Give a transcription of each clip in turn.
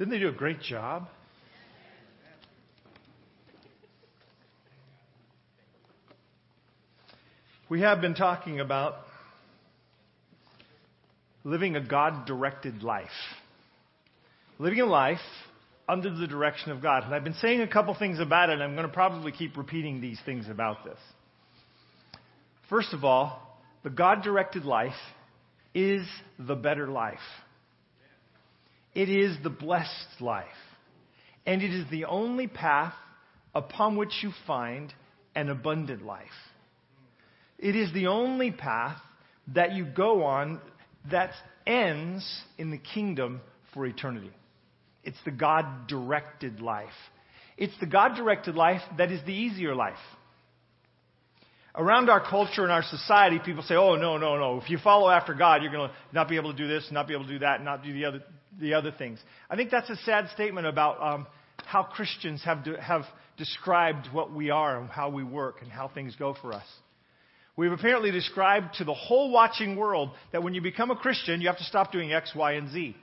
Didn't they do a great job? We have been talking about living a God directed life. Living a life under the direction of God. And I've been saying a couple things about it, and I'm going to probably keep repeating these things about this. First of all, the God directed life is the better life. It is the blessed life. And it is the only path upon which you find an abundant life. It is the only path that you go on that ends in the kingdom for eternity. It's the God directed life. It's the God directed life that is the easier life. Around our culture and our society, people say, oh, no, no, no. If you follow after God, you're going to not be able to do this, not be able to do that, not do the other, the other things. I think that's a sad statement about um, how Christians have, de- have described what we are and how we work and how things go for us. We've apparently described to the whole watching world that when you become a Christian, you have to stop doing X, Y, and Z.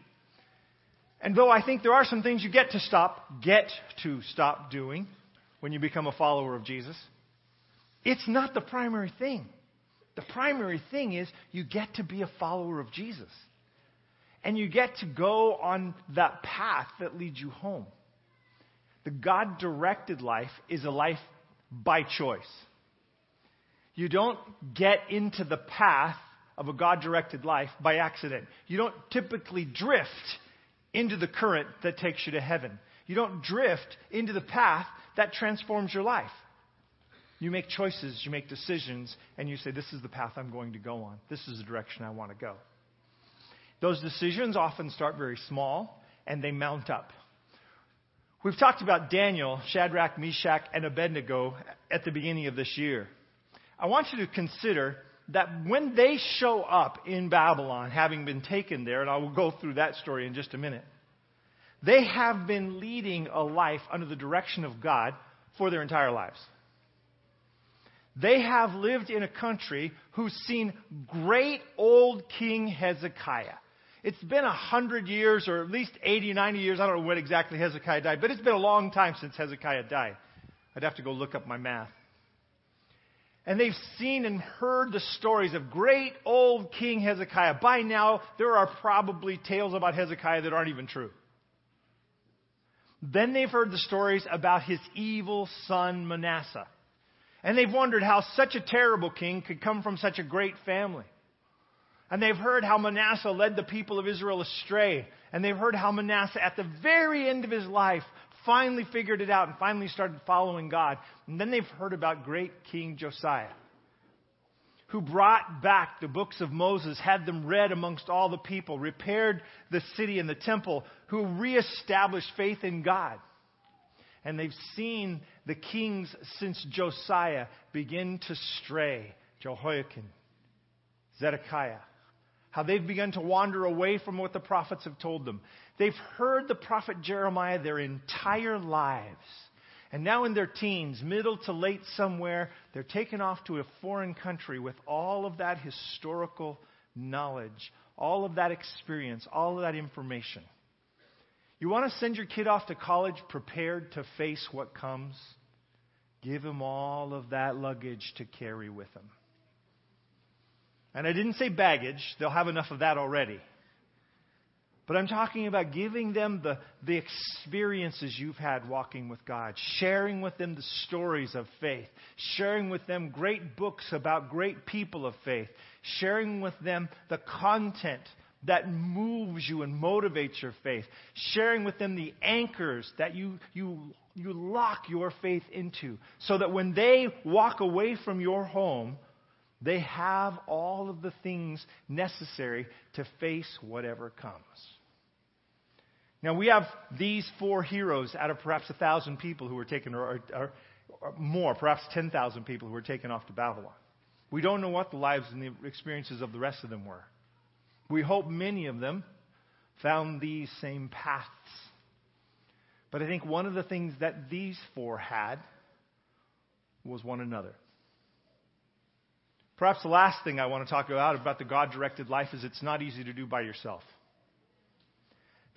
And though I think there are some things you get to stop, get to stop doing when you become a follower of Jesus, it's not the primary thing. The primary thing is you get to be a follower of Jesus. And you get to go on that path that leads you home. The God directed life is a life by choice. You don't get into the path of a God directed life by accident. You don't typically drift into the current that takes you to heaven. You don't drift into the path that transforms your life. You make choices, you make decisions, and you say, This is the path I'm going to go on. This is the direction I want to go. Those decisions often start very small and they mount up. We've talked about Daniel, Shadrach, Meshach, and Abednego at the beginning of this year. I want you to consider that when they show up in Babylon, having been taken there, and I will go through that story in just a minute, they have been leading a life under the direction of God for their entire lives. They have lived in a country who's seen great old King Hezekiah. It's been a hundred years, or at least 80, 90 years. I don't know when exactly Hezekiah died, but it's been a long time since Hezekiah died. I'd have to go look up my math. And they've seen and heard the stories of great old King Hezekiah. By now, there are probably tales about Hezekiah that aren't even true. Then they've heard the stories about his evil son Manasseh. And they've wondered how such a terrible king could come from such a great family. And they've heard how Manasseh led the people of Israel astray. And they've heard how Manasseh, at the very end of his life, finally figured it out and finally started following God. And then they've heard about great King Josiah, who brought back the books of Moses, had them read amongst all the people, repaired the city and the temple, who reestablished faith in God. And they've seen the kings since Josiah begin to stray. Jehoiakim, Zedekiah, how they've begun to wander away from what the prophets have told them. They've heard the prophet Jeremiah their entire lives. And now in their teens, middle to late somewhere, they're taken off to a foreign country with all of that historical knowledge, all of that experience, all of that information. You want to send your kid off to college prepared to face what comes? Give him all of that luggage to carry with him. And I didn't say baggage, they'll have enough of that already. But I'm talking about giving them the, the experiences you've had walking with God, sharing with them the stories of faith, sharing with them great books about great people of faith, sharing with them the content that moves you and motivates your faith, sharing with them the anchors that you, you, you lock your faith into, so that when they walk away from your home, they have all of the things necessary to face whatever comes. Now, we have these four heroes out of perhaps a thousand people who were taken, or, or, or more, perhaps 10,000 people who were taken off to Babylon. We don't know what the lives and the experiences of the rest of them were. We hope many of them found these same paths. But I think one of the things that these four had was one another. Perhaps the last thing I want to talk about about the God directed life is it's not easy to do by yourself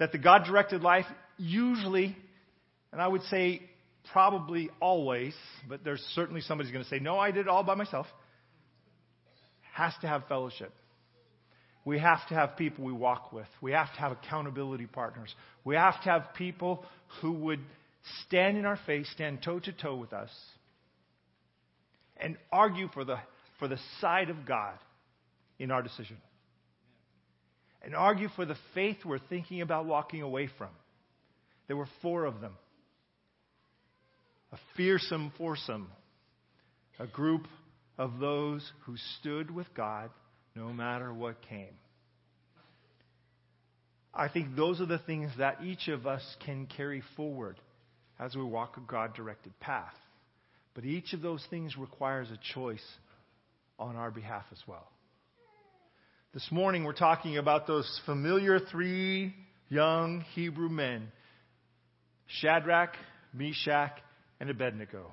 that the God directed life usually, and I would say probably always, but there's certainly somebody's going to say, no, I did it all by myself, has to have fellowship. We have to have people we walk with. We have to have accountability partners. We have to have people who would stand in our face, stand toe to toe with us, and argue for the, for the side of God in our decision. And argue for the faith we're thinking about walking away from. There were four of them a fearsome foursome, a group of those who stood with God no matter what came. I think those are the things that each of us can carry forward as we walk a God directed path. But each of those things requires a choice on our behalf as well. This morning we're talking about those familiar three young Hebrew men Shadrach, Meshach, and Abednego.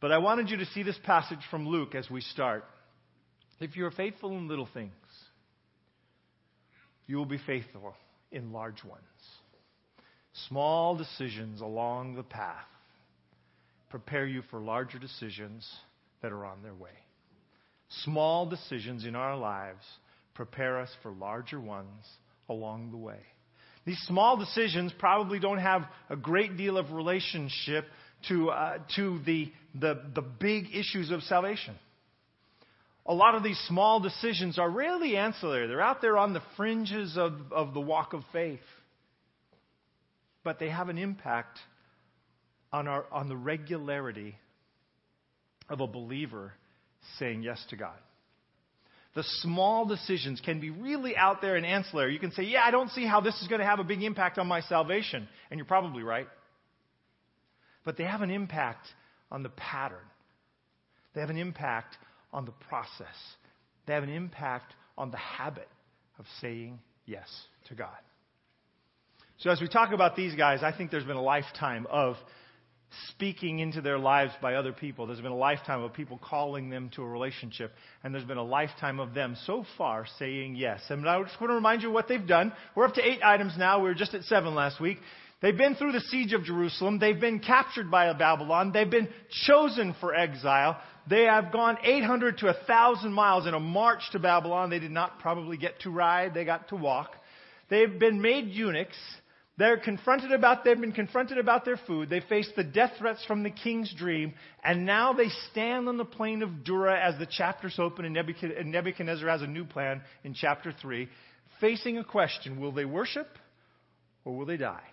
But I wanted you to see this passage from Luke as we start. If you're faithful in little things, you will be faithful in large ones. Small decisions along the path prepare you for larger decisions that are on their way. Small decisions in our lives prepare us for larger ones along the way. These small decisions probably don't have a great deal of relationship to, uh, to the, the, the big issues of salvation. A lot of these small decisions are really ancillary. They're out there on the fringes of, of the walk of faith. But they have an impact on, our, on the regularity of a believer saying yes to God. The small decisions can be really out there and ancillary. You can say, Yeah, I don't see how this is going to have a big impact on my salvation. And you're probably right but they have an impact on the pattern. They have an impact on the process. They have an impact on the habit of saying yes to God. So, as we talk about these guys, I think there's been a lifetime of speaking into their lives by other people. There's been a lifetime of people calling them to a relationship, and there's been a lifetime of them so far saying yes. And I just want to remind you what they've done. We're up to eight items now. We were just at seven last week. They've been through the siege of Jerusalem. They've been captured by Babylon. They've been chosen for exile. They have gone 800 to 1,000 miles in a march to Babylon. They did not probably get to ride. They got to walk. They've been made eunuchs. They're confronted about, they've been confronted about their food. They face the death threats from the king's dream. And now they stand on the plain of Dura as the chapters open and Nebuchadnezzar has a new plan in chapter 3, facing a question Will they worship or will they die?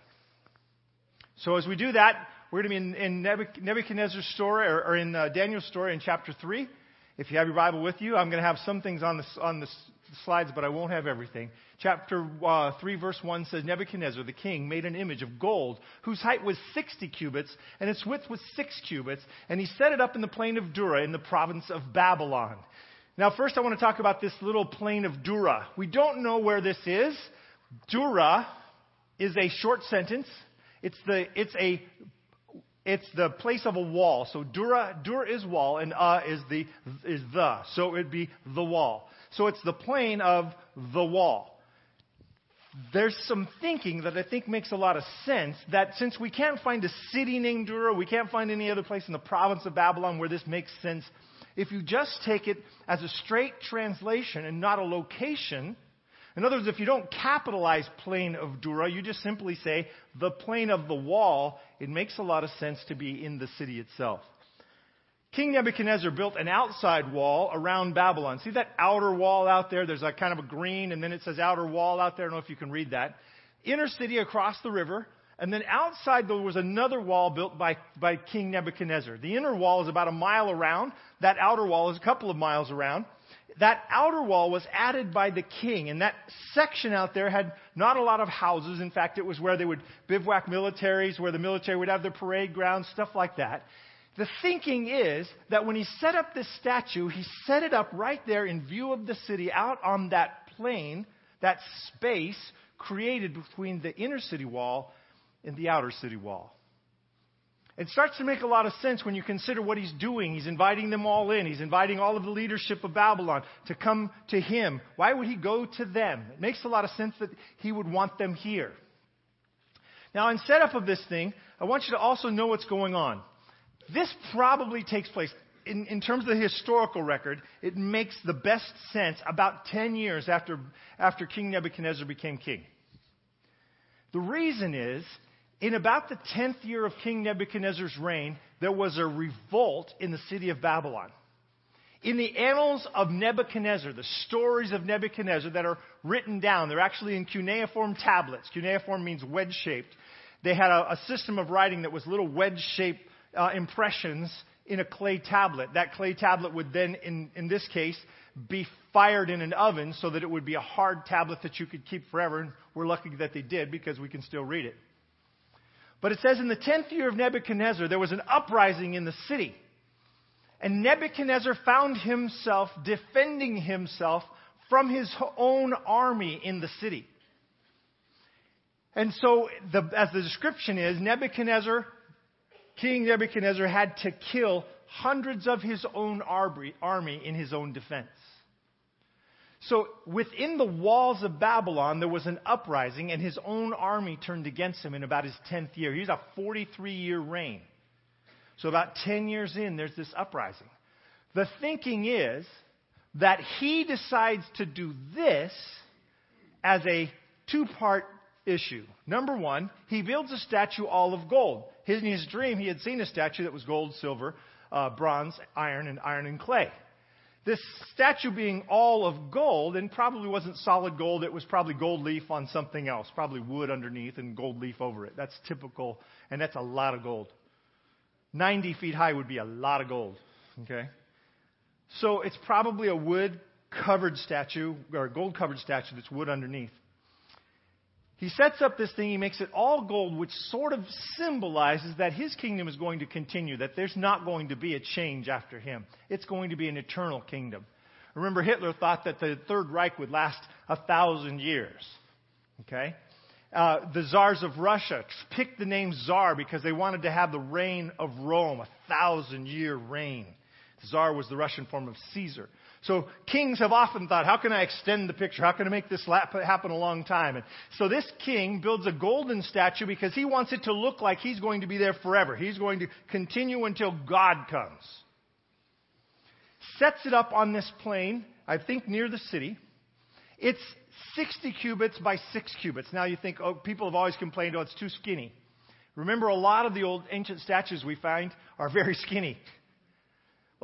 So as we do that, we're going to be in, Nebuchadnezzar's story, or, or in uh, Daniel's story in chapter 3. If you have your Bible with you, I'm going to have some things on the, on the slides, but I won't have everything. Chapter uh, 3, verse 1 says Nebuchadnezzar, the king, made an image of gold whose height was 60 cubits and its width was 6 cubits, and he set it up in the plain of Dura in the province of Babylon. Now, first, I want to talk about this little plain of Dura. We don't know where this is. Dura is a short sentence. It's the, it's a, it's the place of a wall. So dura, dura is wall, and uh is the, is the. So it'd be the wall. So it's the plain of the wall. There's some thinking that I think makes a lot of sense that since we can't find a city named Dura, we can't find any other place in the province of Babylon where this makes sense. If you just take it as a straight translation and not a location, in other words, if you don't capitalize plain of Dura, you just simply say the plain of the wall, it makes a lot of sense to be in the city itself. King Nebuchadnezzar built an outside wall around Babylon. See that outer wall out there? There's a kind of a green, and then it says outer wall out there. I don't know if you can read that. Inner city across the river. And then outside there was another wall built by, by King Nebuchadnezzar. The inner wall is about a mile around. That outer wall is a couple of miles around that outer wall was added by the king, and that section out there had not a lot of houses. In fact, it was where they would bivouac militaries, where the military would have their parade grounds, stuff like that. The thinking is that when he set up this statue, he set it up right there in view of the city, out on that plain, that space created between the inner city wall and the outer city wall. It starts to make a lot of sense when you consider what he's doing. He's inviting them all in. He's inviting all of the leadership of Babylon to come to him. Why would he go to them? It makes a lot of sense that he would want them here. Now, in setup of this thing, I want you to also know what's going on. This probably takes place, in, in terms of the historical record, it makes the best sense about 10 years after, after King Nebuchadnezzar became king. The reason is, in about the 10th year of King Nebuchadnezzar's reign, there was a revolt in the city of Babylon. In the annals of Nebuchadnezzar, the stories of Nebuchadnezzar that are written down, they're actually in cuneiform tablets. Cuneiform means wedge shaped. They had a, a, system of writing that was little wedge shaped uh, impressions in a clay tablet. That clay tablet would then, in, in this case, be fired in an oven so that it would be a hard tablet that you could keep forever. And we're lucky that they did because we can still read it. But it says in the 10th year of Nebuchadnezzar, there was an uprising in the city. And Nebuchadnezzar found himself defending himself from his own army in the city. And so, the, as the description is, Nebuchadnezzar, King Nebuchadnezzar, had to kill hundreds of his own army in his own defense. So, within the walls of Babylon, there was an uprising, and his own army turned against him in about his 10th year. He was a 43 year reign. So, about 10 years in, there's this uprising. The thinking is that he decides to do this as a two part issue. Number one, he builds a statue all of gold. In his dream, he had seen a statue that was gold, silver, uh, bronze, iron, and iron and clay. This statue being all of gold, and probably wasn't solid gold, it was probably gold leaf on something else, probably wood underneath and gold leaf over it. That's typical, and that's a lot of gold. 90 feet high would be a lot of gold. Okay? So it's probably a wood covered statue, or a gold covered statue that's wood underneath. He sets up this thing, he makes it all gold, which sort of symbolizes that his kingdom is going to continue, that there's not going to be a change after him. It's going to be an eternal kingdom. Remember, Hitler thought that the Third Reich would last a thousand years. Okay? Uh, the czars of Russia picked the name czar because they wanted to have the reign of Rome, a thousand year reign. Czar was the Russian form of Caesar. So kings have often thought, how can I extend the picture? How can I make this happen a long time? And so this king builds a golden statue because he wants it to look like he's going to be there forever. He's going to continue until God comes. Sets it up on this plain, I think near the city. It's 60 cubits by 6 cubits. Now you think, oh, people have always complained, oh, it's too skinny. Remember, a lot of the old ancient statues we find are very skinny.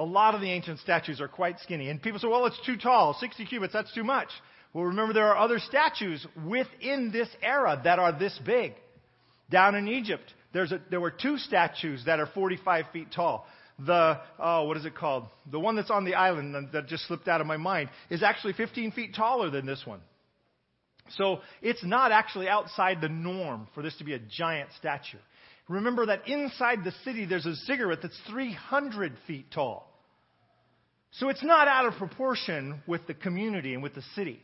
A lot of the ancient statues are quite skinny. And people say, well, it's too tall. 60 cubits, that's too much. Well, remember, there are other statues within this era that are this big. Down in Egypt, a, there were two statues that are 45 feet tall the, oh, what is it called? The one that's on the island that just slipped out of my mind is actually 15 feet taller than this one. So it's not actually outside the norm for this to be a giant statue. Remember that inside the city there's a ziggurat that's 300 feet tall. So it's not out of proportion with the community and with the city.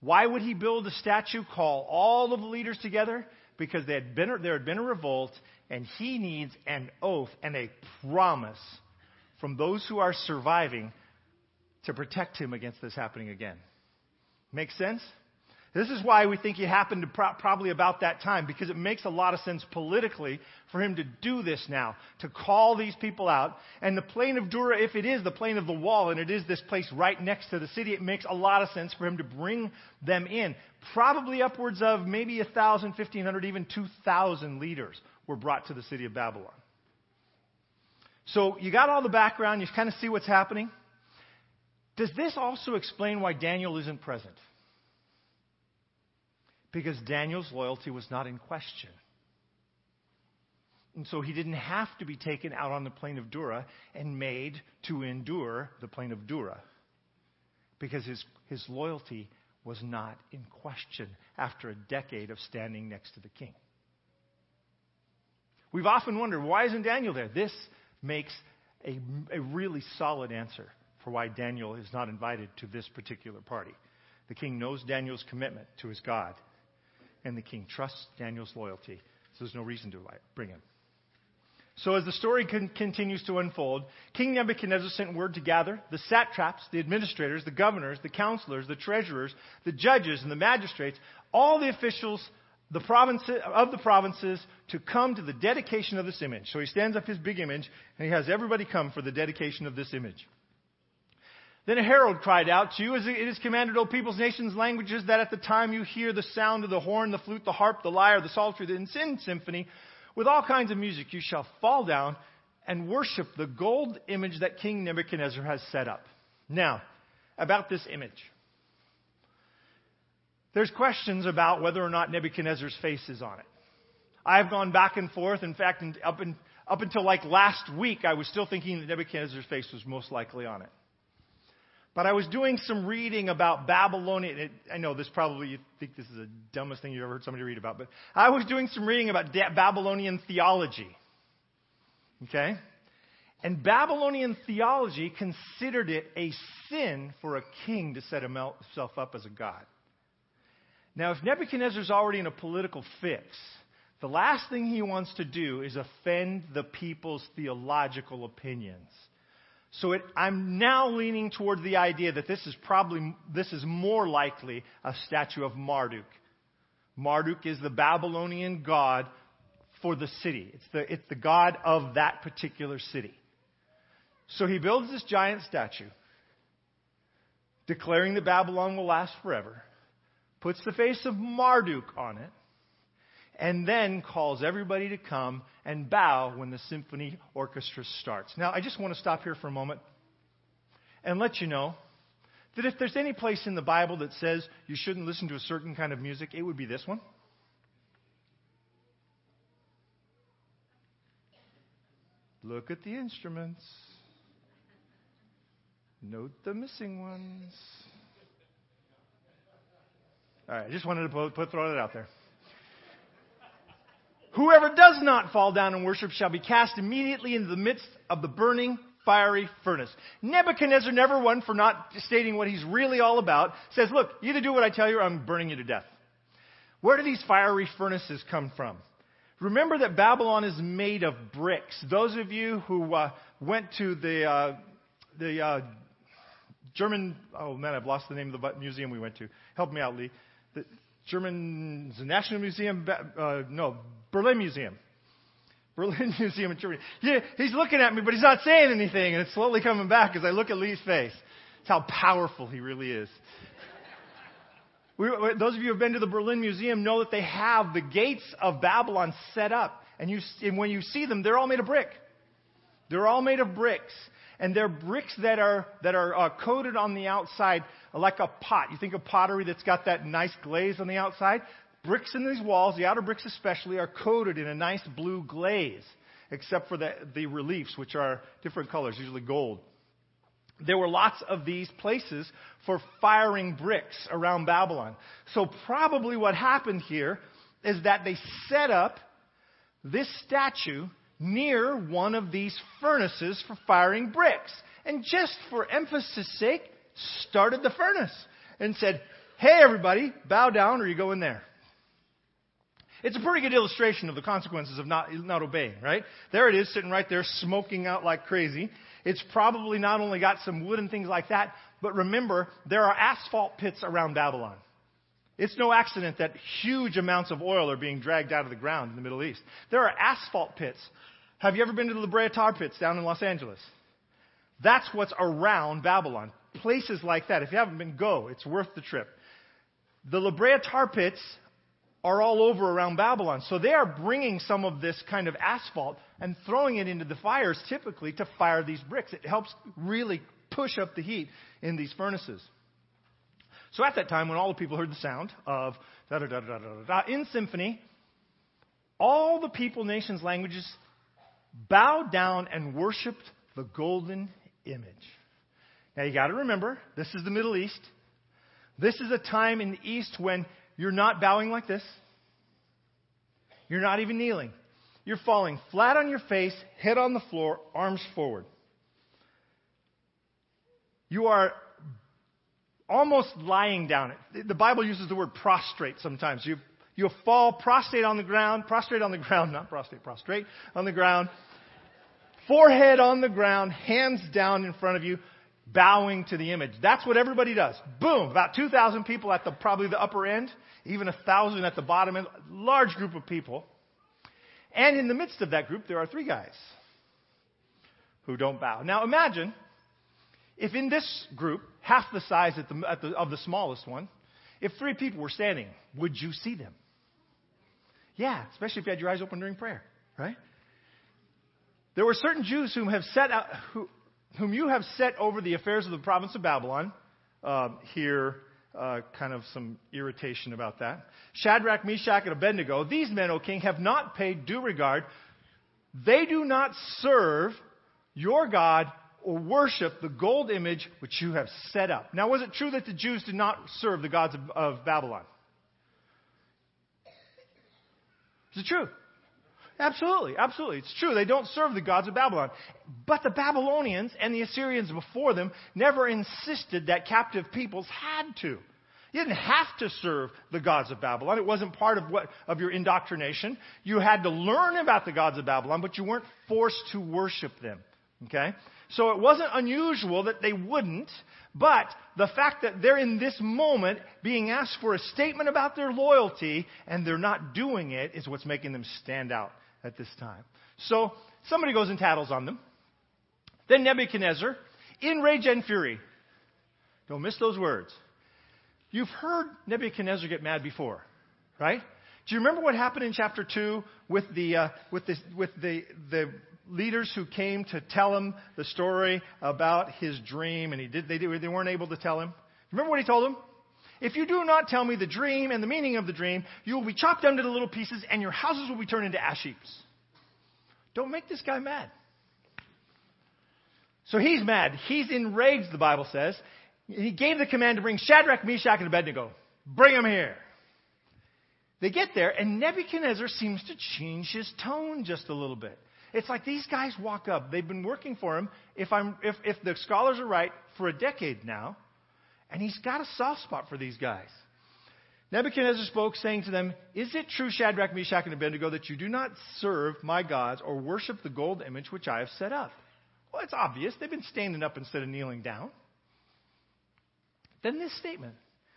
Why would he build a statue, call all of the leaders together? Because had been, there had been a revolt, and he needs an oath and a promise from those who are surviving to protect him against this happening again. Make sense? This is why we think it happened pro- probably about that time, because it makes a lot of sense politically for him to do this now, to call these people out. And the plain of Dura, if it is the plain of the wall, and it is this place right next to the city, it makes a lot of sense for him to bring them in. Probably upwards of maybe 1,000, 1,500, even 2,000 leaders were brought to the city of Babylon. So you got all the background, you kind of see what's happening. Does this also explain why Daniel isn't present? Because Daniel's loyalty was not in question. And so he didn't have to be taken out on the plain of Dura and made to endure the plain of Dura because his, his loyalty was not in question after a decade of standing next to the king. We've often wondered why isn't Daniel there? This makes a, a really solid answer for why Daniel is not invited to this particular party. The king knows Daniel's commitment to his God and the king trusts Daniel's loyalty, so there's no reason to bring him. So, as the story con- continues to unfold, King Nebuchadnezzar sent word to gather the satraps, the administrators, the governors, the counselors, the treasurers, the judges, and the magistrates, all the officials the provinces, of the provinces to come to the dedication of this image. So he stands up his big image and he has everybody come for the dedication of this image. Then a herald cried out to you, as it is commanded, O peoples, nations, languages, that at the time you hear the sound of the horn, the flute, the harp, the lyre, the psaltery, the incense symphony, with all kinds of music, you shall fall down and worship the gold image that King Nebuchadnezzar has set up. Now, about this image. There's questions about whether or not Nebuchadnezzar's face is on it. I've gone back and forth. In fact, up, in, up until like last week, I was still thinking that Nebuchadnezzar's face was most likely on it. But I was doing some reading about Babylonian. It, I know this probably, you think this is the dumbest thing you've ever heard somebody read about, but I was doing some reading about Babylonian theology. Okay? And Babylonian theology considered it a sin for a king to set himself up as a god. Now, if Nebuchadnezzar's already in a political fix, the last thing he wants to do is offend the people's theological opinions. So it, I'm now leaning toward the idea that this is probably, this is more likely a statue of Marduk. Marduk is the Babylonian god for the city. It's the, it's the god of that particular city. So he builds this giant statue, declaring that Babylon will last forever, puts the face of Marduk on it, and then calls everybody to come and bow when the symphony orchestra starts. Now, I just want to stop here for a moment and let you know that if there's any place in the Bible that says you shouldn't listen to a certain kind of music, it would be this one. Look at the instruments. Note the missing ones. All right, I just wanted to put, put throw that out there. Whoever does not fall down and worship shall be cast immediately into the midst of the burning fiery furnace. Nebuchadnezzar, never one for not stating what he's really all about, says, Look, either do what I tell you or I'm burning you to death. Where do these fiery furnaces come from? Remember that Babylon is made of bricks. Those of you who uh, went to the, uh, the uh, German, oh man, I've lost the name of the museum we went to. Help me out, Lee. The German National Museum, uh, no, Berlin Museum. Berlin Museum in Germany. Yeah, he's looking at me, but he's not saying anything, and it's slowly coming back as I look at Lee's face. It's how powerful he really is. We, those of you who have been to the Berlin Museum know that they have the gates of Babylon set up. And, you, and when you see them, they're all made of brick. They're all made of bricks. And they're bricks that are, that are uh, coated on the outside like a pot. You think of pottery that's got that nice glaze on the outside? Bricks in these walls, the outer bricks especially, are coated in a nice blue glaze, except for the, the reliefs, which are different colors, usually gold. There were lots of these places for firing bricks around Babylon. So probably what happened here is that they set up this statue near one of these furnaces for firing bricks. And just for emphasis sake, started the furnace and said, Hey everybody, bow down or you go in there. It's a pretty good illustration of the consequences of not, not obeying, right? There it is, sitting right there, smoking out like crazy. It's probably not only got some wood and things like that, but remember, there are asphalt pits around Babylon. It's no accident that huge amounts of oil are being dragged out of the ground in the Middle East. There are asphalt pits. Have you ever been to the La Brea tar pits down in Los Angeles? That's what's around Babylon. Places like that. If you haven't been, go. It's worth the trip. The La Brea tar pits are all over around Babylon. So they are bringing some of this kind of asphalt and throwing it into the fires typically to fire these bricks. It helps really push up the heat in these furnaces. So at that time, when all the people heard the sound of da da da da da da, da in symphony, all the people, nations, languages bowed down and worshiped the golden image. Now you got to remember, this is the Middle East. This is a time in the East when you're not bowing like this. You're not even kneeling. You're falling flat on your face, head on the floor, arms forward. You are almost lying down. The Bible uses the word prostrate sometimes. You, you fall prostrate on the ground, prostrate on the ground, not prostrate, prostrate on the ground, forehead on the ground, hands down in front of you, bowing to the image. That's what everybody does. Boom, about 2,000 people at the probably the upper end, even a thousand at the bottom end, large group of people. And in the midst of that group, there are three guys who don't bow. Now imagine if in this group, half the size at the, at the, of the smallest one, if three people were standing, would you see them? Yeah, especially if you had your eyes open during prayer, right? There were certain Jews whom have set out, who, whom you have set over the affairs of the province of Babylon. Uh, here, uh, kind of some irritation about that. Shadrach, Meshach, and Abednego, these men, O king, have not paid due regard. They do not serve your God or worship the gold image which you have set up. Now, was it true that the Jews did not serve the gods of, of Babylon? Is it true? Absolutely, absolutely. It's true. They don't serve the gods of Babylon. But the Babylonians and the Assyrians before them never insisted that captive peoples had to. You didn't have to serve the gods of Babylon. It wasn't part of what of your indoctrination. You had to learn about the gods of Babylon, but you weren't forced to worship them. Okay? So it wasn't unusual that they wouldn't, but the fact that they're in this moment being asked for a statement about their loyalty and they're not doing it is what's making them stand out at this time. So somebody goes and tattles on them. Then Nebuchadnezzar, in rage and fury, don't miss those words. You've heard Nebuchadnezzar get mad before, right? Do you remember what happened in chapter 2 with the, uh, with the, with the, the leaders who came to tell him the story about his dream and he did, they, they weren't able to tell him? Remember what he told them? If you do not tell me the dream and the meaning of the dream, you will be chopped down into little pieces and your houses will be turned into ash heaps. Don't make this guy mad. So he's mad. He's enraged, the Bible says. He gave the command to bring Shadrach, Meshach, and Abednego. Bring them here. They get there, and Nebuchadnezzar seems to change his tone just a little bit. It's like these guys walk up. They've been working for him, if, I'm, if, if the scholars are right, for a decade now. And he's got a soft spot for these guys. Nebuchadnezzar spoke, saying to them, Is it true, Shadrach, Meshach, and Abednego, that you do not serve my gods or worship the gold image which I have set up? Well, it's obvious. They've been standing up instead of kneeling down. Then this statement.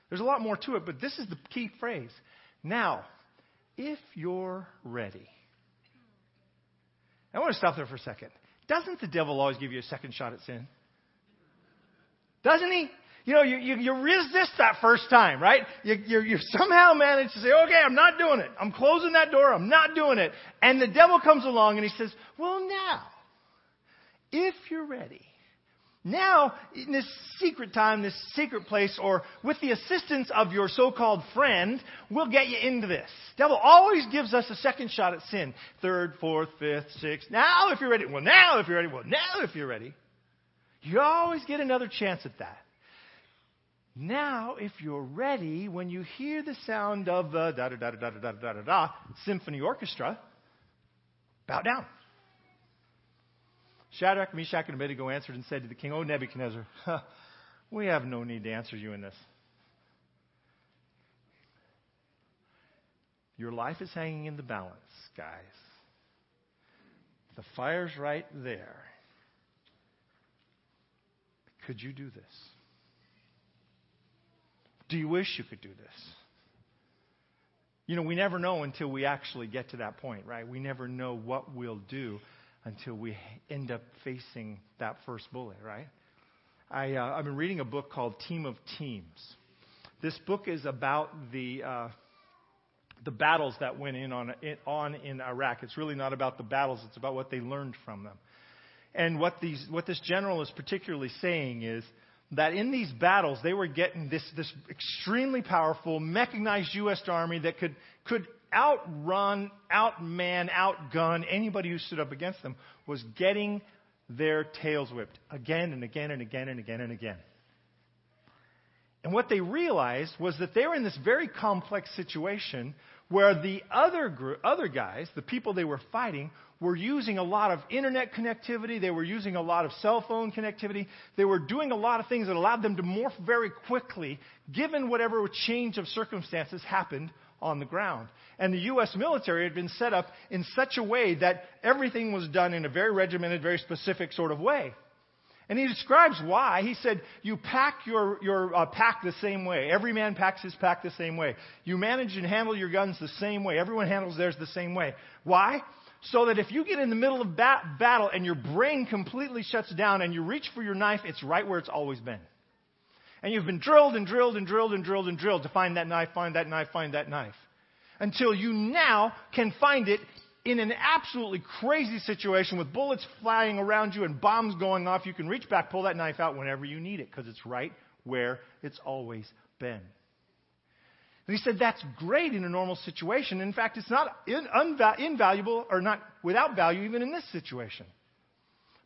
There's a lot more to it, but this is the key phrase. Now, if you're ready. I want to stop there for a second. Doesn't the devil always give you a second shot at sin? Doesn't he? You know, you, you, you resist that first time, right? You, you, you somehow manage to say, okay, I'm not doing it. I'm closing that door. I'm not doing it. And the devil comes along and he says, well, now, if you're ready, now, in this secret time, this secret place, or with the assistance of your so-called friend, we'll get you into this. Devil always gives us a second shot at sin. Third, fourth, fifth, sixth. Now if you're ready. Well, now if you're ready. Well, now if you're ready. You always get another chance at that. Now, if you're ready, when you hear the sound of the da da da da da da da da da symphony orchestra, bow down. Shadrach, Meshach, and Abednego answered and said to the king, O Nebuchadnezzar, we have no need to answer you in this. Your life is hanging in the balance, guys. The fire's right there. Could you do this? Do you wish you could do this? You know, we never know until we actually get to that point, right? We never know what we'll do until we end up facing that first bullet, right? I, uh, I've been reading a book called Team of Teams. This book is about the uh, the battles that went in on, on in Iraq. It's really not about the battles; it's about what they learned from them. And what these what this general is particularly saying is that in these battles they were getting this this extremely powerful mechanized U.S. Army that could could outrun, outman, outgun anybody who stood up against them was getting their tails whipped again and again and again and again and again. And what they realized was that they were in this very complex situation where the other group, other guys, the people they were fighting, were using a lot of internet connectivity. They were using a lot of cell phone connectivity. They were doing a lot of things that allowed them to morph very quickly, given whatever change of circumstances happened on the ground. And the U.S. military had been set up in such a way that everything was done in a very regimented, very specific sort of way. And he describes why. He said, You pack your, your uh, pack the same way. Every man packs his pack the same way. You manage and handle your guns the same way. Everyone handles theirs the same way. Why? So that if you get in the middle of bat- battle and your brain completely shuts down and you reach for your knife, it's right where it's always been. And you've been drilled and drilled and drilled and drilled and drilled to find that knife, find that knife, find that knife. Until you now can find it in an absolutely crazy situation with bullets flying around you and bombs going off. You can reach back, pull that knife out whenever you need it because it's right where it's always been. And he said that's great in a normal situation. In fact, it's not in, invaluable or not without value even in this situation.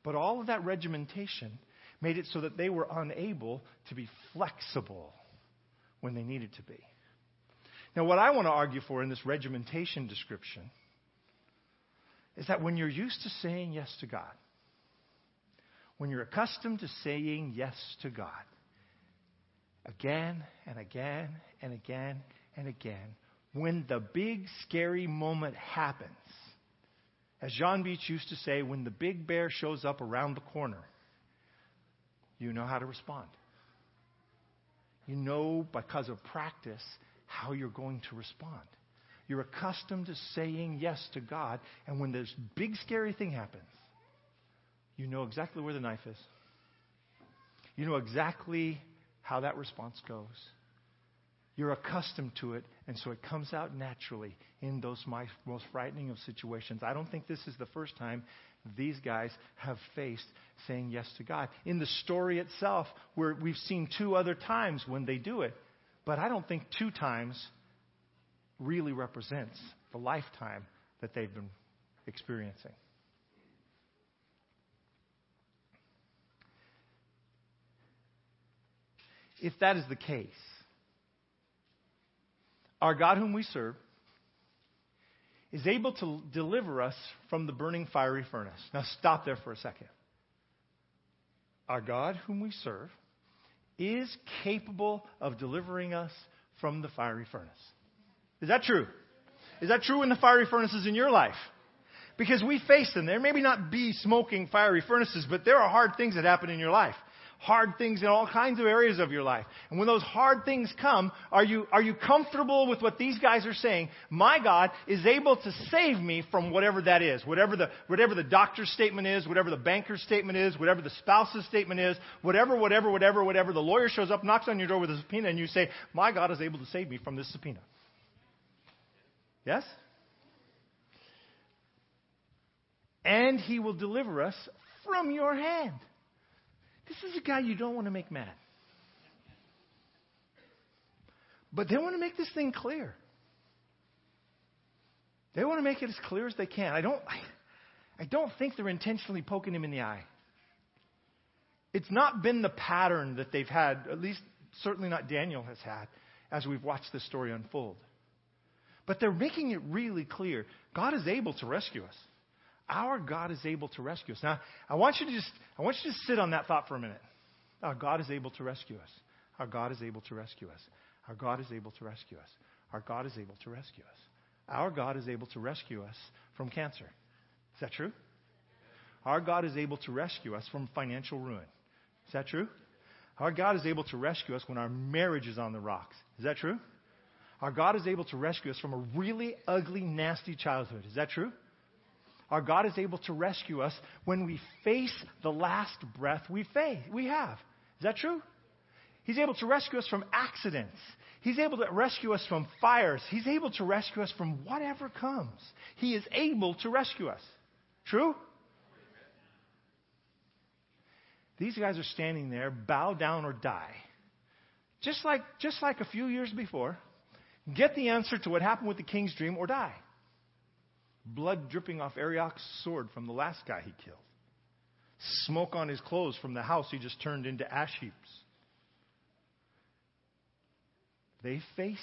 But all of that regimentation made it so that they were unable to be flexible when they needed to be. Now, what I want to argue for in this regimentation description is that when you're used to saying yes to God, when you're accustomed to saying yes to God, again and again and again and again, when the big scary moment happens, as John Beach used to say, when the big bear shows up around the corner, you know how to respond. You know, because of practice, how you're going to respond. You're accustomed to saying yes to God, and when this big scary thing happens, you know exactly where the knife is. You know exactly how that response goes. You're accustomed to it, and so it comes out naturally in those most frightening of situations. I don't think this is the first time these guys have faced saying yes to God. In the story itself, where we've seen two other times when they do it, but I don't think two times really represents the lifetime that they've been experiencing. If that is the case, our God, whom we serve, is able to deliver us from the burning fiery furnace. Now, stop there for a second. Our God, whom we serve, is capable of delivering us from the fiery furnace. Is that true? Is that true in the fiery furnaces in your life? Because we face them. There may not be smoking fiery furnaces, but there are hard things that happen in your life hard things in all kinds of areas of your life. And when those hard things come, are you, are you comfortable with what these guys are saying? My God is able to save me from whatever that is. Whatever the, whatever the doctor's statement is, whatever the banker's statement is, whatever the spouse's statement is, whatever, whatever, whatever, whatever. The lawyer shows up, knocks on your door with a subpoena, and you say, My God is able to save me from this subpoena. Yes? And he will deliver us from your hand. This is a guy you don't want to make mad. But they want to make this thing clear. They want to make it as clear as they can. I don't, I, I don't think they're intentionally poking him in the eye. It's not been the pattern that they've had, at least certainly not Daniel has had, as we've watched this story unfold. But they're making it really clear God is able to rescue us. Our God is able to rescue us. Now, I want you to just, I want you to sit on that thought for a minute. Our God is able to rescue us. Our God is able to rescue us. Our God is able to rescue us. Our God is able to rescue us. Our God is able to rescue us from cancer. Is that true? Our God is able to rescue us from financial ruin. Is that true? Our God is able to rescue us when our marriage is on the rocks. Is that true? Our God is able to rescue us from a really ugly, nasty childhood. Is that true? Our God is able to rescue us when we face the last breath we, face, we have. Is that true? He's able to rescue us from accidents. He's able to rescue us from fires. He's able to rescue us from whatever comes. He is able to rescue us. True? These guys are standing there, bow down or die. Just like, just like a few years before, get the answer to what happened with the king's dream or die blood dripping off Arioch's sword from the last guy he killed, smoke on his clothes from the house he just turned into ash heaps. They face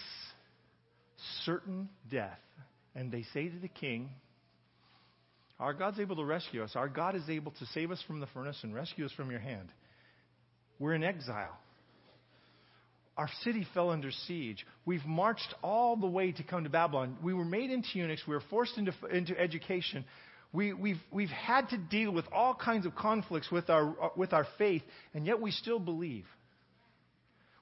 certain death, and they say to the king, Our God's able to rescue us. Our God is able to save us from the furnace and rescue us from your hand. We're in exile. Our city fell under siege. We've marched all the way to come to Babylon. We were made into eunuchs. We were forced into, into education. We, we've, we've had to deal with all kinds of conflicts with our, with our faith, and yet we still believe.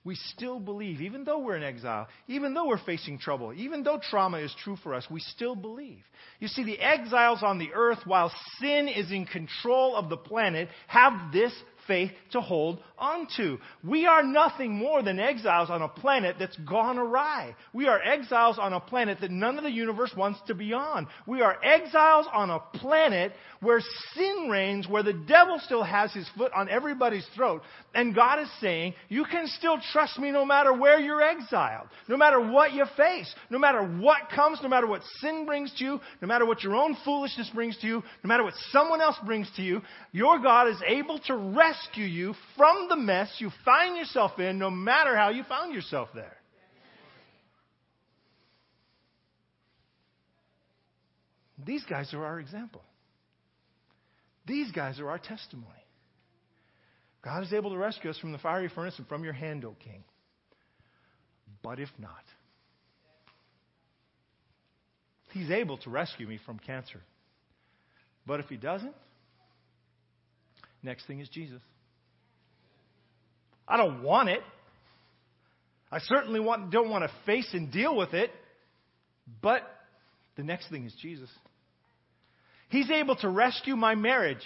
We still believe, even though we're in exile, even though we're facing trouble, even though trauma is true for us, we still believe. You see, the exiles on the earth, while sin is in control of the planet, have this faith to hold onto. We are nothing more than exiles on a planet that's gone awry. We are exiles on a planet that none of the universe wants to be on. We are exiles on a planet where sin reigns, where the devil still has his foot on everybody's throat. And God is saying, you can still trust me no matter where you're exiled, no matter what you face, no matter what comes, no matter what sin brings to you, no matter what your own foolishness brings to you, no matter what someone else brings to you, your God is able to rescue you from the mess you find yourself in, no matter how you found yourself there. These guys are our example. These guys are our testimony. God is able to rescue us from the fiery furnace and from your hand, O king. But if not, He's able to rescue me from cancer. But if He doesn't, next thing is Jesus. I don't want it. I certainly want, don't want to face and deal with it. But the next thing is Jesus. He's able to rescue my marriage.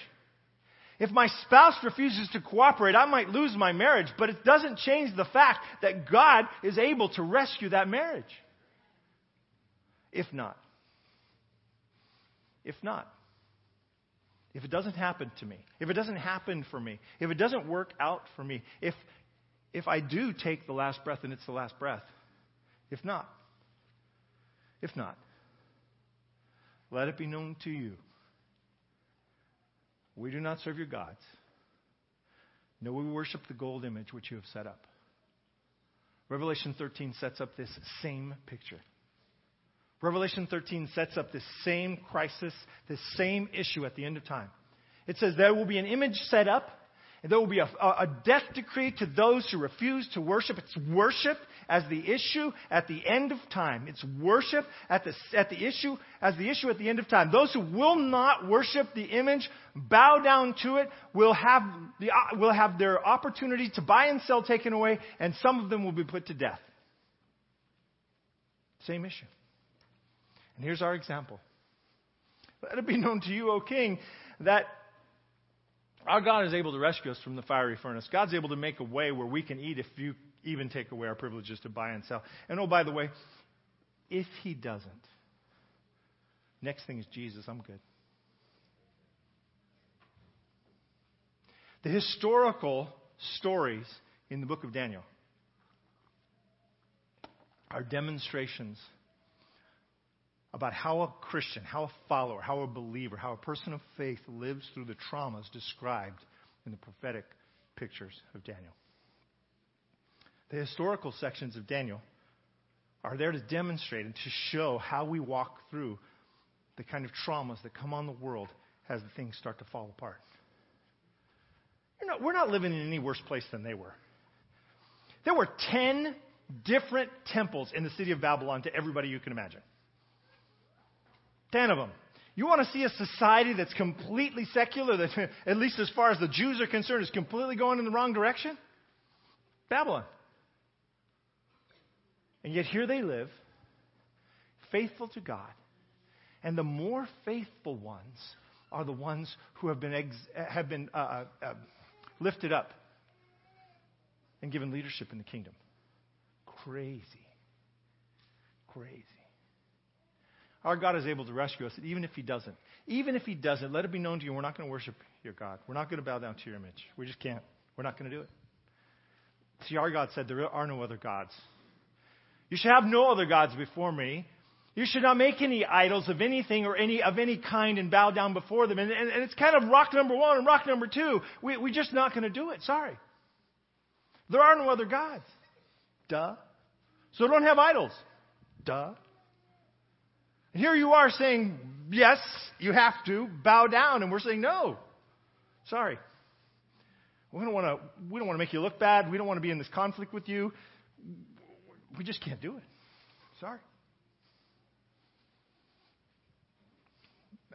If my spouse refuses to cooperate, I might lose my marriage, but it doesn't change the fact that God is able to rescue that marriage. If not. If not. If it doesn't happen to me, if it doesn't happen for me, if it doesn't work out for me, if, if I do take the last breath and it's the last breath, if not, if not, let it be known to you we do not serve your gods. No, we worship the gold image which you have set up. Revelation 13 sets up this same picture. Revelation 13 sets up this same crisis, this same issue at the end of time. It says there will be an image set up and there will be a, a, death decree to those who refuse to worship. It's worship as the issue at the end of time. It's worship at the, at the issue as the issue at the end of time. Those who will not worship the image, bow down to it, will have, the, will have their opportunity to buy and sell taken away, and some of them will be put to death. Same issue. And here's our example. Let it be known to you, O king, that our God is able to rescue us from the fiery furnace. God's able to make a way where we can eat if you even take away our privileges to buy and sell. And oh, by the way, if He doesn't, next thing is Jesus, I'm good. The historical stories in the book of Daniel are demonstrations about how a Christian, how a follower, how a believer, how a person of faith lives through the traumas described in the prophetic pictures of Daniel. The historical sections of Daniel are there to demonstrate and to show how we walk through the kind of traumas that come on the world as things start to fall apart. Not, we're not living in any worse place than they were. There were 10 different temples in the city of Babylon to everybody you can imagine. Ten of them. You want to see a society that's completely secular, that, at least as far as the Jews are concerned, is completely going in the wrong direction? Babylon. And yet here they live, faithful to God. And the more faithful ones are the ones who have been, ex- have been uh, uh, uh, lifted up and given leadership in the kingdom. Crazy. Crazy. Our God is able to rescue us, even if He doesn't. Even if He doesn't, let it be known to you, we're not going to worship your God. We're not going to bow down to your image. We just can't. We're not going to do it. See, our God said, There are no other gods. You should have no other gods before me. You should not make any idols of anything or any of any kind and bow down before them. And, and, and it's kind of rock number one and rock number two. We, we're just not going to do it. Sorry. There are no other gods. Duh. So don't have idols. Duh. And here you are saying, yes, you have to bow down. And we're saying, no. Sorry. We don't want to, we don't want to make you look bad. We don't want to be in this conflict with you. We just can't do it. Sorry.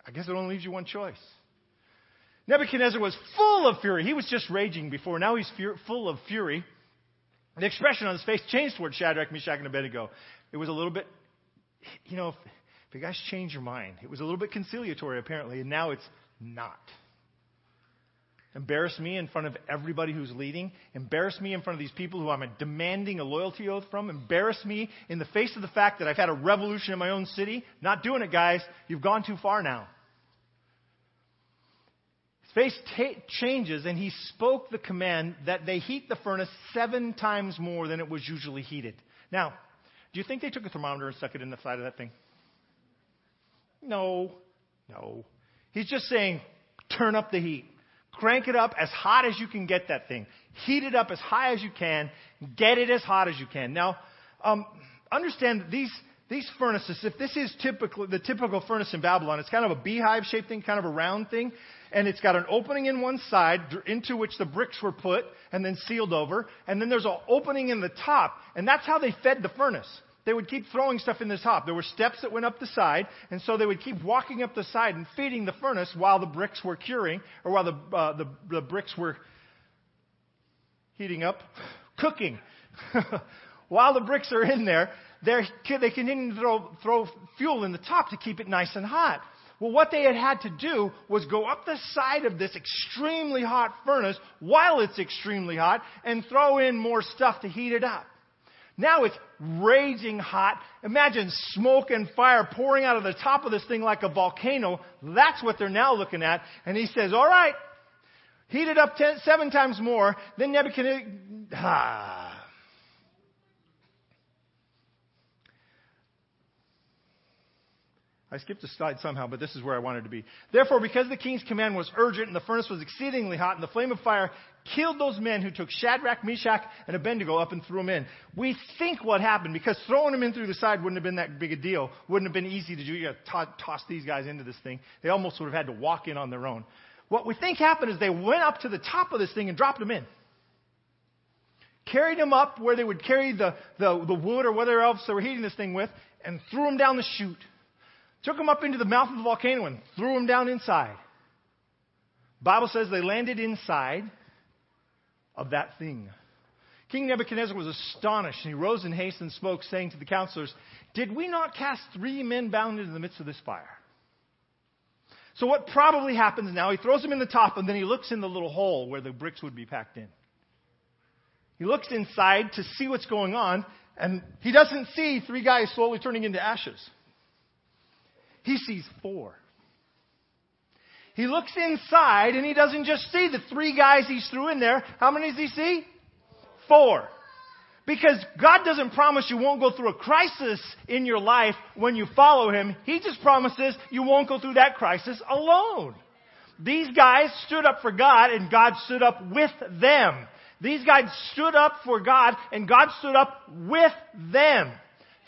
I guess it only leaves you one choice. Nebuchadnezzar was full of fury. He was just raging before. Now he's full of fury. The expression on his face changed towards Shadrach, Meshach, and Abednego. It was a little bit, you know, if you guys change your mind, it was a little bit conciliatory apparently, and now it's not. Embarrass me in front of everybody who's leading. Embarrass me in front of these people who I'm demanding a loyalty oath from. Embarrass me in the face of the fact that I've had a revolution in my own city. Not doing it, guys. You've gone too far now. His face ta- changes, and he spoke the command that they heat the furnace seven times more than it was usually heated. Now, do you think they took a thermometer and stuck it in the side of that thing? No. No. He's just saying, turn up the heat. Crank it up as hot as you can get that thing. Heat it up as high as you can. Get it as hot as you can. Now, um, understand that these, these furnaces, if this is typical, the typical furnace in Babylon, it's kind of a beehive shaped thing, kind of a round thing. And it's got an opening in one side into which the bricks were put and then sealed over. And then there's an opening in the top. And that's how they fed the furnace they would keep throwing stuff in the top. There were steps that went up the side, and so they would keep walking up the side and feeding the furnace while the bricks were curing, or while the, uh, the, the bricks were heating up, cooking. while the bricks are in there, they continue to throw, throw fuel in the top to keep it nice and hot. Well, what they had had to do was go up the side of this extremely hot furnace while it's extremely hot and throw in more stuff to heat it up. Now it's raging hot. Imagine smoke and fire pouring out of the top of this thing like a volcano. That's what they're now looking at. And he says, all right, heat it up ten, seven times more. Then Nebuchadnezzar, ah, I skipped a slide somehow, but this is where I wanted to be. Therefore, because the king's command was urgent and the furnace was exceedingly hot and the flame of fire killed those men who took Shadrach, Meshach, and Abednego up and threw them in. We think what happened, because throwing them in through the side wouldn't have been that big a deal, wouldn't have been easy to do. You got to toss these guys into this thing. They almost would have had to walk in on their own. What we think happened is they went up to the top of this thing and dropped them in. Carried them up where they would carry the, the, the wood or whatever else they were heating this thing with, and threw them down the chute took them up into the mouth of the volcano and threw them down inside. Bible says they landed inside of that thing. King Nebuchadnezzar was astonished, and he rose in haste and spoke, saying to the counselors, Did we not cast three men bound into the midst of this fire? So, what probably happens now, he throws them in the top, and then he looks in the little hole where the bricks would be packed in. He looks inside to see what's going on, and he doesn't see three guys slowly turning into ashes. He sees four. He looks inside and he doesn't just see the three guys he's threw in there. How many does he see? Four. Because God doesn't promise you won't go through a crisis in your life when you follow Him. He just promises you won't go through that crisis alone. These guys stood up for God and God stood up with them. These guys stood up for God and God stood up with them.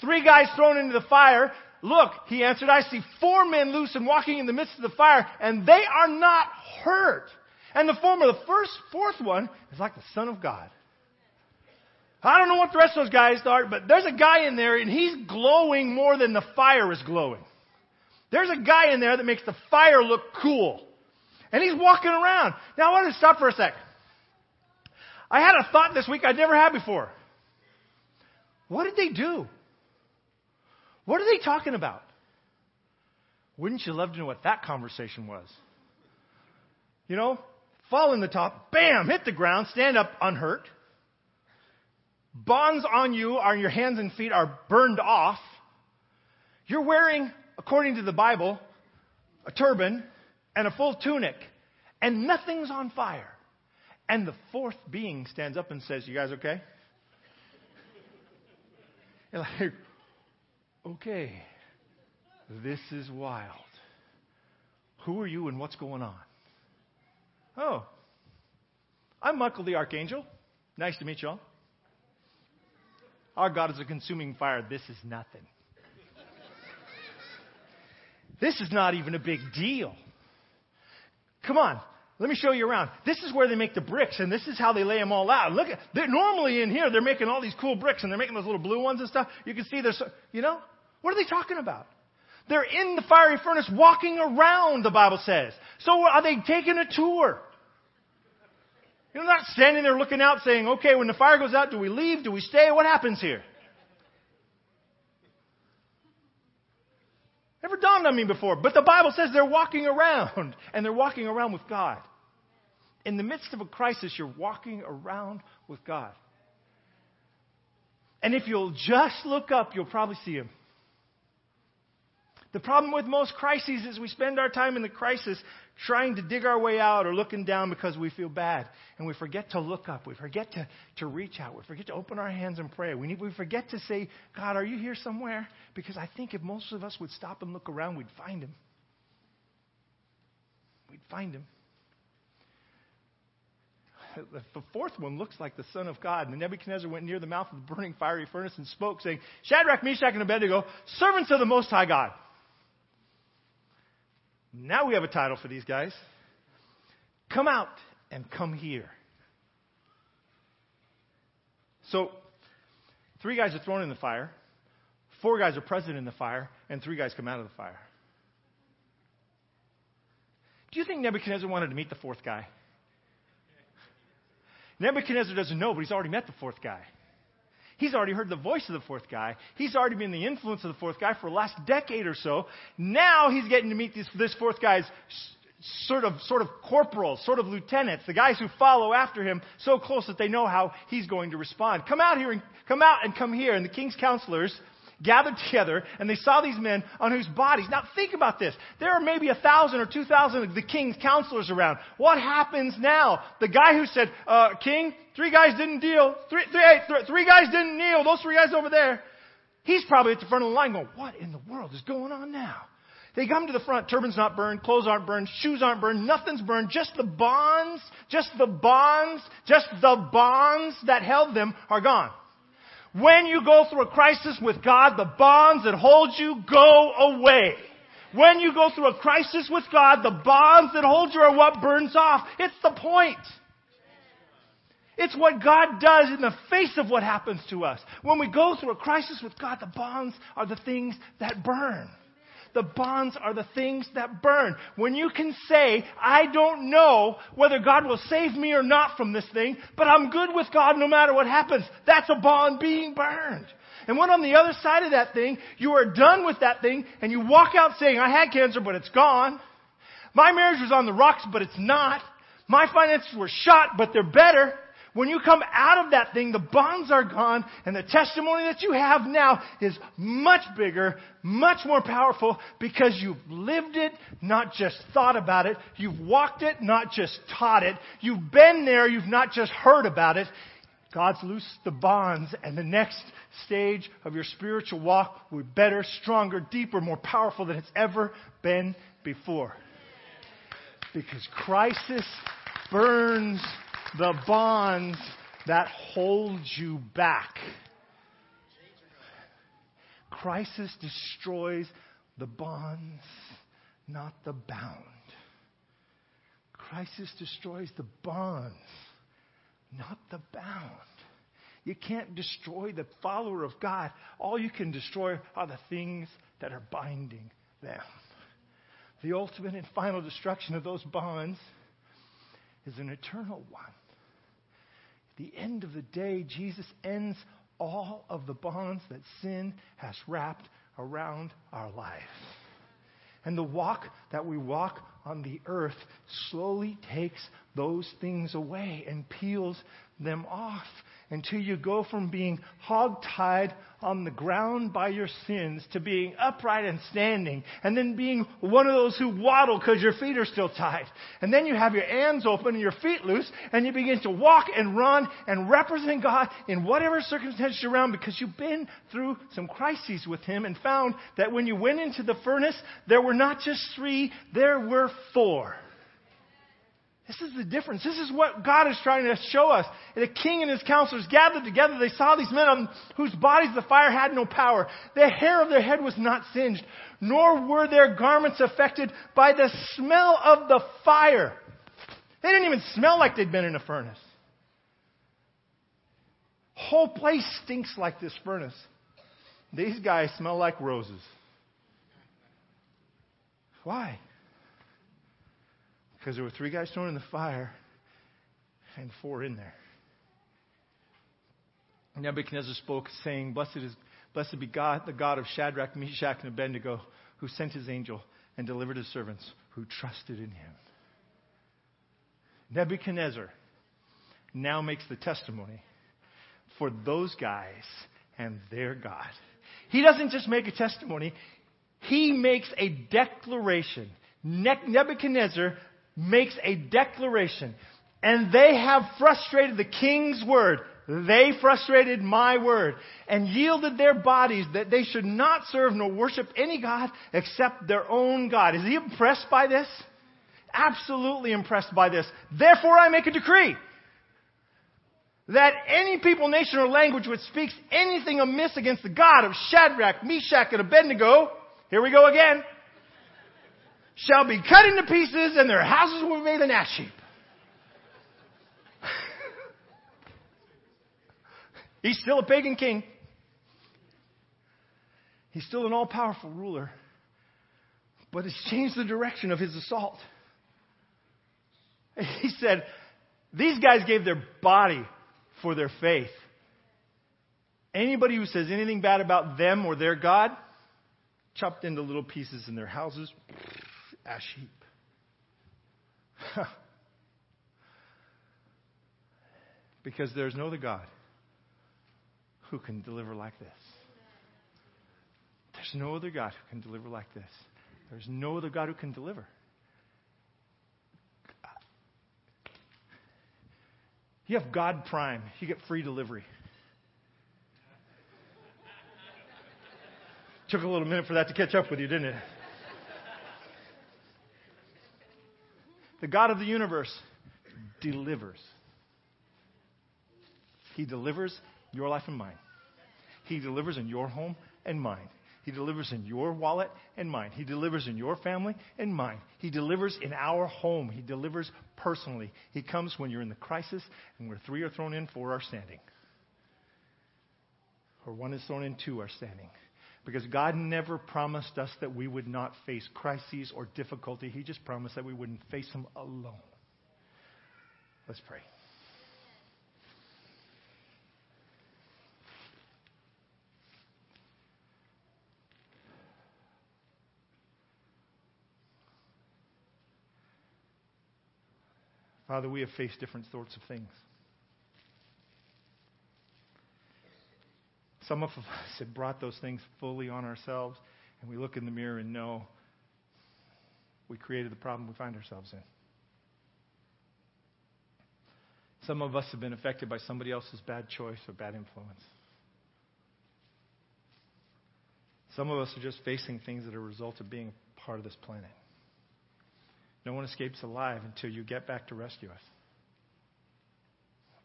Three guys thrown into the fire. Look, he answered, I see four men loose and walking in the midst of the fire, and they are not hurt. And the former, the first, fourth one, is like the Son of God. I don't know what the rest of those guys are, but there's a guy in there, and he's glowing more than the fire is glowing. There's a guy in there that makes the fire look cool. And he's walking around. Now, I want to stop for a sec. I had a thought this week I'd never had before. What did they do? What are they talking about? Wouldn't you love to know what that conversation was? You know, fall in the top, bam, hit the ground, stand up unhurt. Bonds on you, on your hands and feet, are burned off. You're wearing, according to the Bible, a turban and a full tunic, and nothing's on fire. And the fourth being stands up and says, You guys okay? You're like, okay, this is wild. Who are you and what's going on? Oh, I'm Michael the Archangel. Nice to meet you all. Our God is a consuming fire. This is nothing. this is not even a big deal. Come on, let me show you around. This is where they make the bricks, and this is how they lay them all out. Look, at, normally in here they're making all these cool bricks, and they're making those little blue ones and stuff. You can see there's, you know, what are they talking about? They're in the fiery furnace walking around, the Bible says. So are they taking a tour? You're not standing there looking out saying, okay, when the fire goes out, do we leave? Do we stay? What happens here? Never dawned on me before. But the Bible says they're walking around, and they're walking around with God. In the midst of a crisis, you're walking around with God. And if you'll just look up, you'll probably see Him. The problem with most crises is we spend our time in the crisis trying to dig our way out or looking down because we feel bad. And we forget to look up. We forget to, to reach out. We forget to open our hands and pray. We, need, we forget to say, God, are you here somewhere? Because I think if most of us would stop and look around, we'd find him. We'd find him. The fourth one looks like the Son of God. And Nebuchadnezzar went near the mouth of the burning fiery furnace and spoke, saying, Shadrach, Meshach, and Abednego, servants of the Most High God. Now we have a title for these guys. Come out and come here. So, three guys are thrown in the fire, four guys are present in the fire, and three guys come out of the fire. Do you think Nebuchadnezzar wanted to meet the fourth guy? Nebuchadnezzar doesn't know, but he's already met the fourth guy. He's already heard the voice of the fourth guy. He's already been the influence of the fourth guy for the last decade or so. Now he's getting to meet this, this fourth guy's sort of, sort of corporals, sort of lieutenants, the guys who follow after him so close that they know how he's going to respond. Come out here and come out and come here. And the king's counselors gathered together and they saw these men on whose bodies. Now think about this. There are maybe a thousand or two thousand of the king's counselors around. What happens now? The guy who said, uh, King, three guys didn't deal. Three, three, three, three guys didn't kneel. Those three guys over there. He's probably at the front of the line going, what in the world is going on now? They come to the front, turbans not burned, clothes aren't burned, shoes aren't burned, nothing's burned, just the bonds, just the bonds, just the bonds that held them are gone. When you go through a crisis with God, the bonds that hold you go away. When you go through a crisis with God, the bonds that hold you are what burns off. It's the point. It's what God does in the face of what happens to us. When we go through a crisis with God, the bonds are the things that burn the bonds are the things that burn. When you can say, I don't know whether God will save me or not from this thing, but I'm good with God no matter what happens, that's a bond being burned. And when on the other side of that thing, you are done with that thing and you walk out saying, I had cancer, but it's gone. My marriage was on the rocks, but it's not. My finances were shot, but they're better. When you come out of that thing, the bonds are gone, and the testimony that you have now is much bigger, much more powerful, because you've lived it, not just thought about it. You've walked it, not just taught it. You've been there, you've not just heard about it. God's loosed the bonds, and the next stage of your spiritual walk will be better, stronger, deeper, more powerful than it's ever been before. Because crisis burns the bonds that hold you back. Crisis destroys the bonds, not the bound. Crisis destroys the bonds, not the bound. You can't destroy the follower of God. All you can destroy are the things that are binding them. The ultimate and final destruction of those bonds is an eternal one the end of the day, Jesus ends all of the bonds that sin has wrapped around our life. And the walk that we walk on the earth slowly takes those things away and peels them off until you go from being hog-tied on the ground by your sins to being upright and standing and then being one of those who waddle because your feet are still tied. And then you have your hands open and your feet loose and you begin to walk and run and represent God in whatever circumstance you're around because you've been through some crises with Him and found that when you went into the furnace, there were not just three, there were four. This is the difference. This is what God is trying to show us. The king and his counselors gathered together. They saw these men on whose bodies the fire had no power. The hair of their head was not singed, nor were their garments affected by the smell of the fire. They didn't even smell like they'd been in a furnace. Whole place stinks like this furnace. These guys smell like roses. Why? Because there were three guys thrown in the fire and four in there. Nebuchadnezzar spoke, saying, Blessed, is, blessed be God, the God of Shadrach, Meshach, and Abednego, who sent his angel and delivered his servants who trusted in him. Nebuchadnezzar now makes the testimony for those guys and their God. He doesn't just make a testimony, he makes a declaration. Nebuchadnezzar makes a declaration. And they have frustrated the king's word. They frustrated my word and yielded their bodies that they should not serve nor worship any God except their own God. Is he impressed by this? Absolutely impressed by this. Therefore I make a decree that any people, nation, or language which speaks anything amiss against the God of Shadrach, Meshach, and Abednego, here we go again, shall be cut into pieces and their houses will be made an ash heap. He's still a pagan king. He's still an all powerful ruler. But it's changed the direction of his assault. He said, These guys gave their body for their faith. Anybody who says anything bad about them or their God, chopped into little pieces in their houses, ash heap. because there's no other God who can deliver like this. There's no other God who can deliver like this. There's no other God who can deliver. You have God Prime, you get free delivery. Took a little minute for that to catch up with you, didn't it? The God of the universe delivers. He delivers your life and mine. He delivers in your home and mine. He delivers in your wallet and mine. He delivers in your family and mine. He delivers in our home. He delivers personally. He comes when you're in the crisis and where three are thrown in, four are standing. Or one is thrown in, two are standing. Because God never promised us that we would not face crises or difficulty. He just promised that we wouldn't face them alone. Let's pray. Father, we have faced different sorts of things. Some of us have brought those things fully on ourselves, and we look in the mirror and know we created the problem we find ourselves in. Some of us have been affected by somebody else's bad choice or bad influence. Some of us are just facing things that are a result of being part of this planet. No one escapes alive until you get back to rescue us.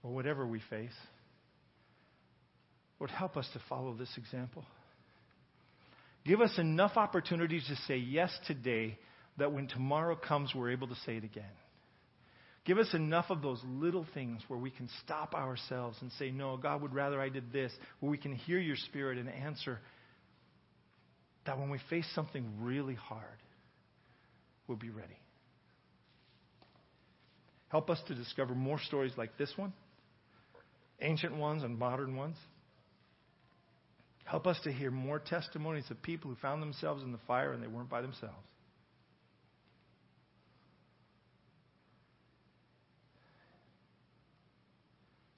Or whatever we face. Lord, help us to follow this example. Give us enough opportunities to say yes today that when tomorrow comes, we're able to say it again. Give us enough of those little things where we can stop ourselves and say, No, God would rather I did this, where we can hear your spirit and answer. That when we face something really hard, we'll be ready. Help us to discover more stories like this one, ancient ones and modern ones. Help us to hear more testimonies of people who found themselves in the fire and they weren't by themselves.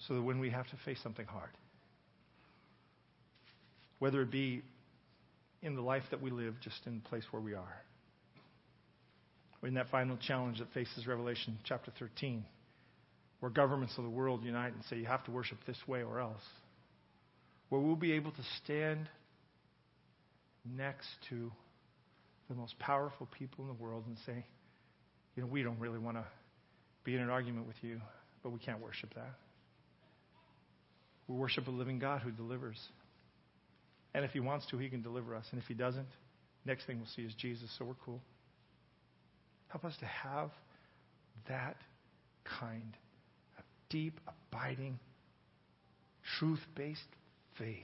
So that when we have to face something hard, whether it be in the life that we live, just in the place where we are, or in that final challenge that faces Revelation chapter 13, where governments of the world unite and say, you have to worship this way or else, where we'll be able to stand next to the most powerful people in the world and say, you know, we don't really want to be in an argument with you, but we can't worship that. We worship a living God who delivers. And if he wants to, he can deliver us. And if he doesn't, next thing we'll see is Jesus, so we're cool. Help us to have that kind of deep, abiding, truth based faith.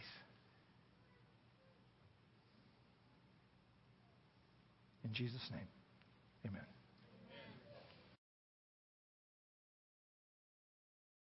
In Jesus' name. Amen.